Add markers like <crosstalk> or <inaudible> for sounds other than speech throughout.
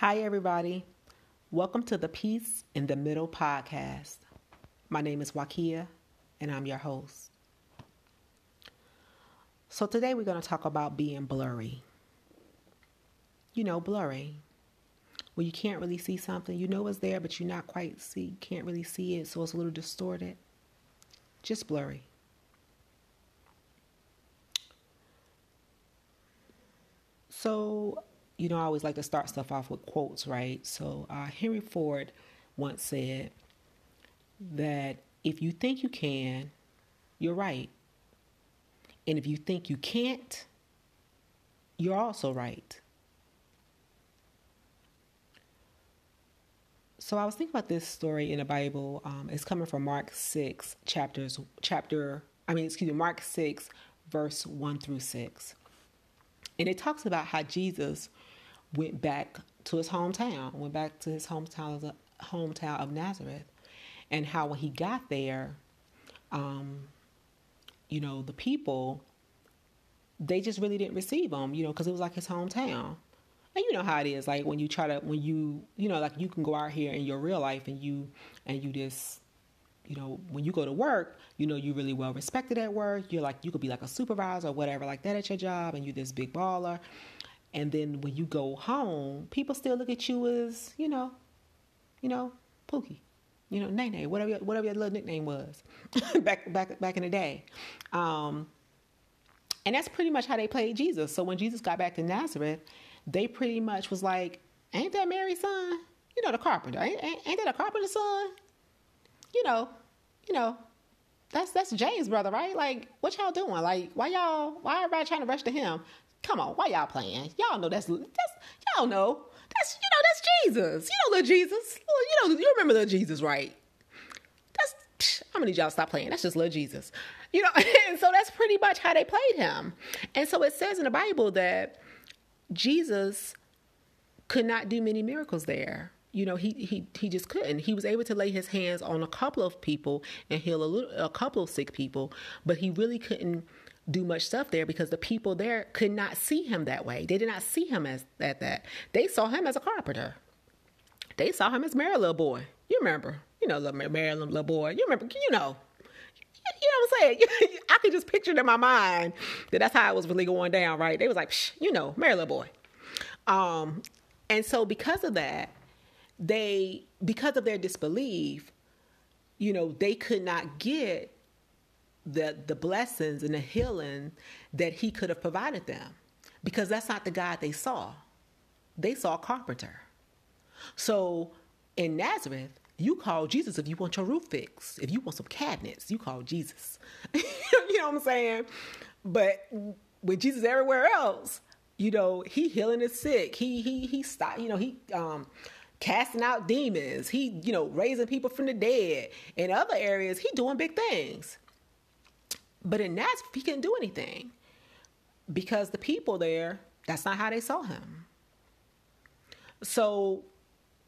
Hi, everybody. Welcome to the Peace in the Middle podcast. My name is Wakia, and I'm your host. So, today we're going to talk about being blurry. You know, blurry. When you can't really see something, you know it's there, but you're not quite see, can't really see it, so it's a little distorted. Just blurry. So, you know, I always like to start stuff off with quotes, right? So, uh, Henry Ford once said that if you think you can, you're right. And if you think you can't, you're also right. So I was thinking about this story in the Bible. Um, it's coming from Mark six chapters, chapter. I mean, excuse me, Mark six, verse one through six, and it talks about how Jesus went back to his hometown, went back to his hometown, of, hometown of Nazareth, and how when he got there, um, you know, the people, they just really didn't receive him, you know, because it was like his hometown. And you know how it is, like when you try to, when you, you know, like you can go out here in your real life and you, and you just, you know, when you go to work, you know, you're really well respected at work. You're like, you could be like a supervisor or whatever like that at your job, and you're this big baller. And then when you go home, people still look at you as, you know, you know, Pookie, you know, Nene, whatever your, whatever your little nickname was <laughs> back back back in the day. Um, and that's pretty much how they played Jesus. So when Jesus got back to Nazareth, they pretty much was like, "Ain't that Mary's son? You know, the carpenter. Ain't, ain't, ain't that a carpenter's son? You know, you know, that's that's James' brother, right? Like, what y'all doing? Like, why y'all? Why everybody trying to rush to him? Come on, why y'all playing? Y'all know that's that's y'all know that's you know that's Jesus. You know little Jesus. You know you remember little Jesus, right? That's I'm gonna need y'all to stop playing. That's just little Jesus. You know, <laughs> and so that's pretty much how they played him. And so it says in the Bible that Jesus could not do many miracles there. You know, he he he just couldn't. He was able to lay his hands on a couple of people and heal a little a couple of sick people, but he really couldn't do much stuff there because the people there could not see him that way. They did not see him as at that. They saw him as a carpenter. They saw him as Mary little boy. You remember? You know, little Mary little boy. You remember? You know. You know what I'm saying? <laughs> I could just picture it in my mind that that's how it was really going down, right? They was like, you know, Mary little boy. Um, and so because of that, they because of their disbelief, you know, they could not get the the blessings and the healing that he could have provided them because that's not the God they saw. They saw a carpenter. So in Nazareth, you call Jesus if you want your roof fixed. If you want some cabinets, you call Jesus. <laughs> you know what I'm saying? But with Jesus everywhere else, you know, he healing the sick. He he he stop, you know, he um casting out demons. He, you know, raising people from the dead. In other areas, he doing big things. But in Nazareth, he couldn't do anything because the people there, that's not how they saw him. So,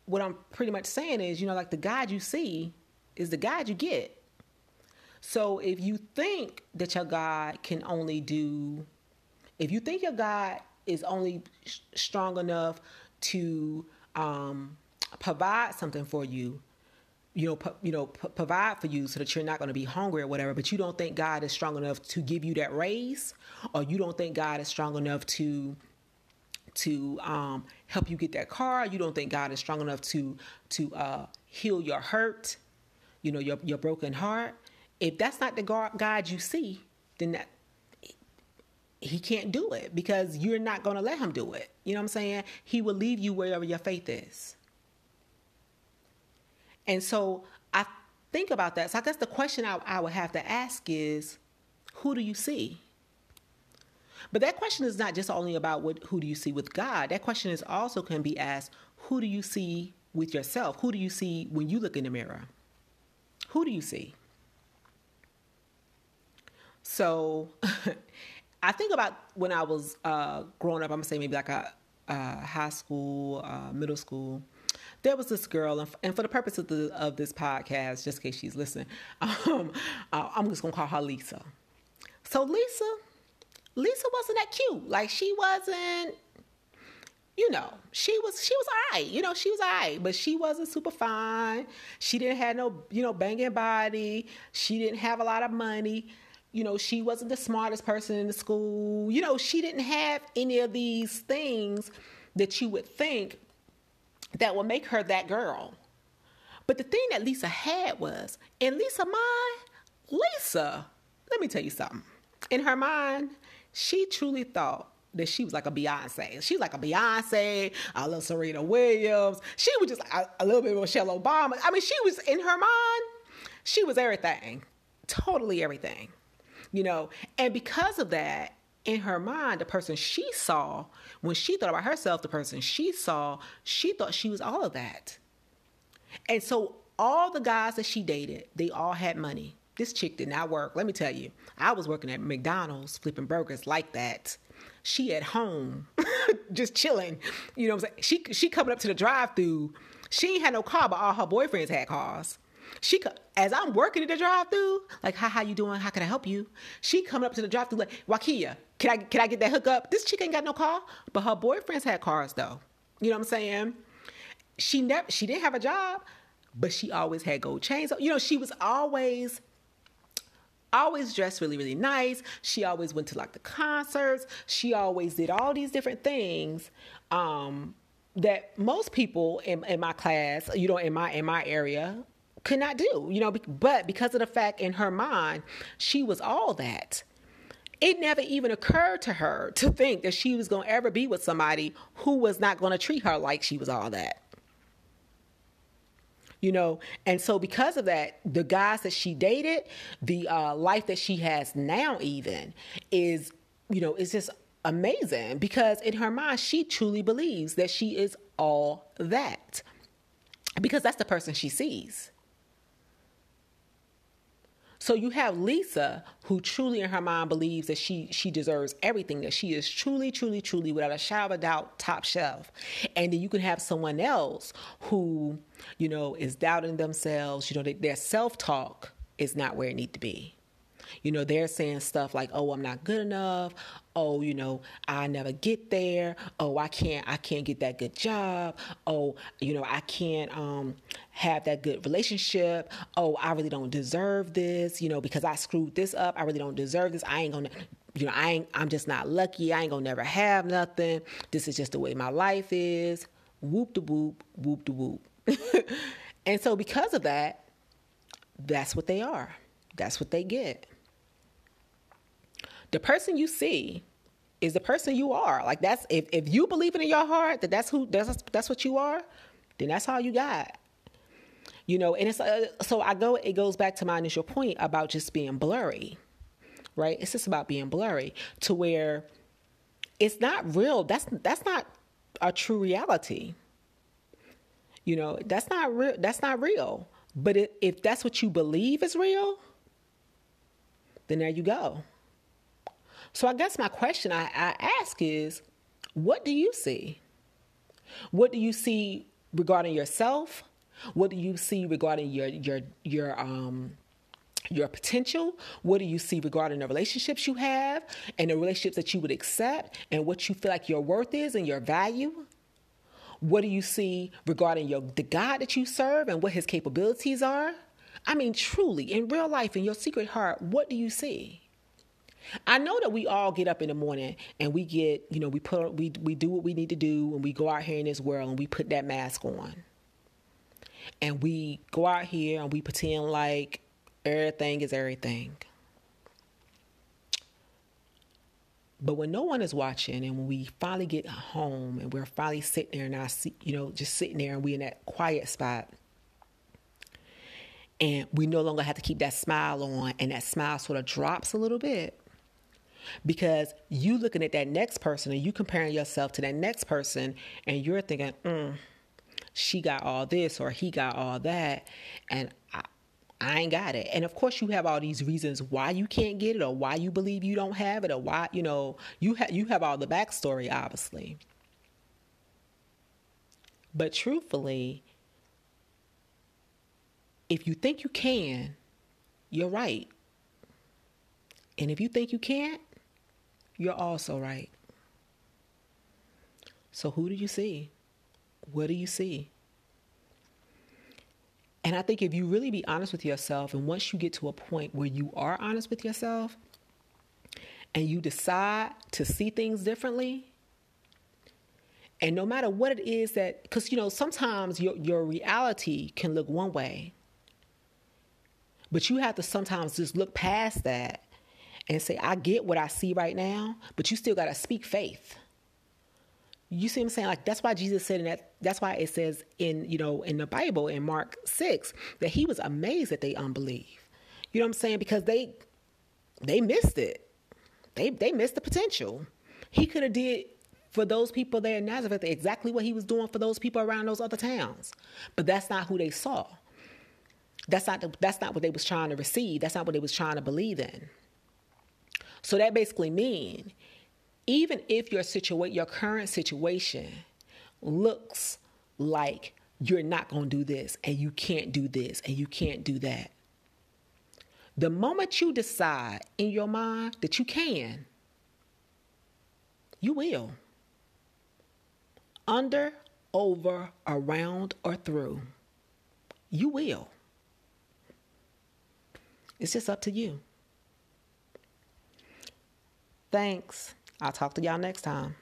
what I'm pretty much saying is, you know, like the God you see is the God you get. So, if you think that your God can only do, if you think your God is only strong enough to um, provide something for you, you know, you know, pu- provide for you so that you're not going to be hungry or whatever. But you don't think God is strong enough to give you that raise, or you don't think God is strong enough to to um, help you get that car. You don't think God is strong enough to to uh, heal your hurt, you know, your your broken heart. If that's not the God you see, then that he can't do it because you're not going to let him do it. You know what I'm saying? He will leave you wherever your faith is. And so I think about that. So I guess the question I, I would have to ask is, who do you see? But that question is not just only about what who do you see with God. That question is also can be asked, who do you see with yourself? Who do you see when you look in the mirror? Who do you see? So <laughs> I think about when I was uh, growing up, I'm gonna say maybe like a, a high school, uh, middle school there was this girl, and for the purpose of, the, of this podcast, just in case she's listening, <laughs> um, uh, I'm just gonna call her Lisa. So Lisa, Lisa wasn't that cute. Like she wasn't, you know, she was she was alright. You know, she was alright, but she wasn't super fine. She didn't have no, you know, banging body. She didn't have a lot of money. You know, she wasn't the smartest person in the school. You know, she didn't have any of these things that you would think that would make her that girl. But the thing that Lisa had was, in Lisa mind, Lisa, let me tell you something. In her mind, she truly thought that she was like a Beyonce. She was like a Beyonce, a little Serena Williams. She was just like a, a little bit of Michelle Obama. I mean, she was in her mind, she was everything, totally everything, you know. And because of that, in her mind, the person she saw, when she thought about herself, the person she saw, she thought she was all of that. And so all the guys that she dated, they all had money. This chick did not work. Let me tell you, I was working at McDonald's flipping burgers like that. She at home, <laughs> just chilling. You know what I'm saying? She she coming up to the drive-through. She ain't had no car, but all her boyfriends had cars. She as I'm working at the drive-through, like, "Hi, how you doing? How can I help you?" She coming up to the drive-through like, "Wakia, can I can I get that hookup?" This chick ain't got no car, but her boyfriends had cars though. You know what I'm saying? She never she didn't have a job, but she always had gold chains. You know, she was always always dressed really really nice she always went to like the concerts she always did all these different things um, that most people in, in my class you know in my in my area could not do you know but because of the fact in her mind she was all that. It never even occurred to her to think that she was going to ever be with somebody who was not going to treat her like she was all that. You know and so because of that the guys that she dated the uh, life that she has now even is you know is just amazing because in her mind she truly believes that she is all that because that's the person she sees so you have Lisa, who truly in her mind believes that she she deserves everything, that she is truly, truly, truly, without a shadow of a doubt, top shelf. And then you can have someone else who, you know, is doubting themselves. You know, their self talk is not where it needs to be. You know, they're saying stuff like, "Oh, I'm not good enough. Oh, you know, I never get there. Oh, I can't I can't get that good job. Oh, you know, I can't um have that good relationship. Oh, I really don't deserve this, you know, because I screwed this up. I really don't deserve this. I ain't going to you know, I ain't I'm just not lucky. I ain't going to never have nothing. This is just the way my life is. Whoop de whoop, whoop de whoop. <laughs> and so because of that, that's what they are. That's what they get the person you see is the person you are. Like that's if if you believe it in your heart that that's who that's that's what you are, then that's all you got. You know, and it's uh, so I go. It goes back to my initial point about just being blurry, right? It's just about being blurry to where it's not real. That's that's not a true reality. You know, that's not real. That's not real. But it, if that's what you believe is real, then there you go. So I guess my question I, I ask is what do you see? What do you see regarding yourself? What do you see regarding your your your um your potential? What do you see regarding the relationships you have and the relationships that you would accept and what you feel like your worth is and your value? What do you see regarding your the God that you serve and what his capabilities are? I mean, truly, in real life, in your secret heart, what do you see? I know that we all get up in the morning and we get, you know, we put we we do what we need to do and we go out here in this world and we put that mask on. And we go out here and we pretend like everything is everything. But when no one is watching and when we finally get home and we're finally sitting there and I see, you know, just sitting there and we in that quiet spot and we no longer have to keep that smile on and that smile sort of drops a little bit because you looking at that next person and you comparing yourself to that next person and you're thinking, mm, she got all this or he got all that, and I, I ain't got it. And of course, you have all these reasons why you can't get it, or why you believe you don't have it, or why you know you have you have all the backstory, obviously. But truthfully, if you think you can, you're right. And if you think you can't, you're also right. So who do you see? What do you see? And I think if you really be honest with yourself, and once you get to a point where you are honest with yourself and you decide to see things differently, and no matter what it is that, because you know, sometimes your, your reality can look one way, but you have to sometimes just look past that and say, I get what I see right now, but you still got to speak faith. You see what I'm saying? Like that's why Jesus said in that that's why it says in, you know, in the Bible in Mark 6 that he was amazed that they unbelieve. You know what I'm saying? Because they they missed it. They they missed the potential. He could have did for those people there in Nazareth exactly what he was doing for those people around those other towns. But that's not who they saw. That's not the, that's not what they was trying to receive. That's not what they was trying to believe in. So that basically means even if your situation, your current situation looks like you're not going to do this and you can't do this and you can't do that. The moment you decide in your mind that you can, you will. Under, over, around, or through, you will. It's just up to you. Thanks. I'll talk to y'all next time.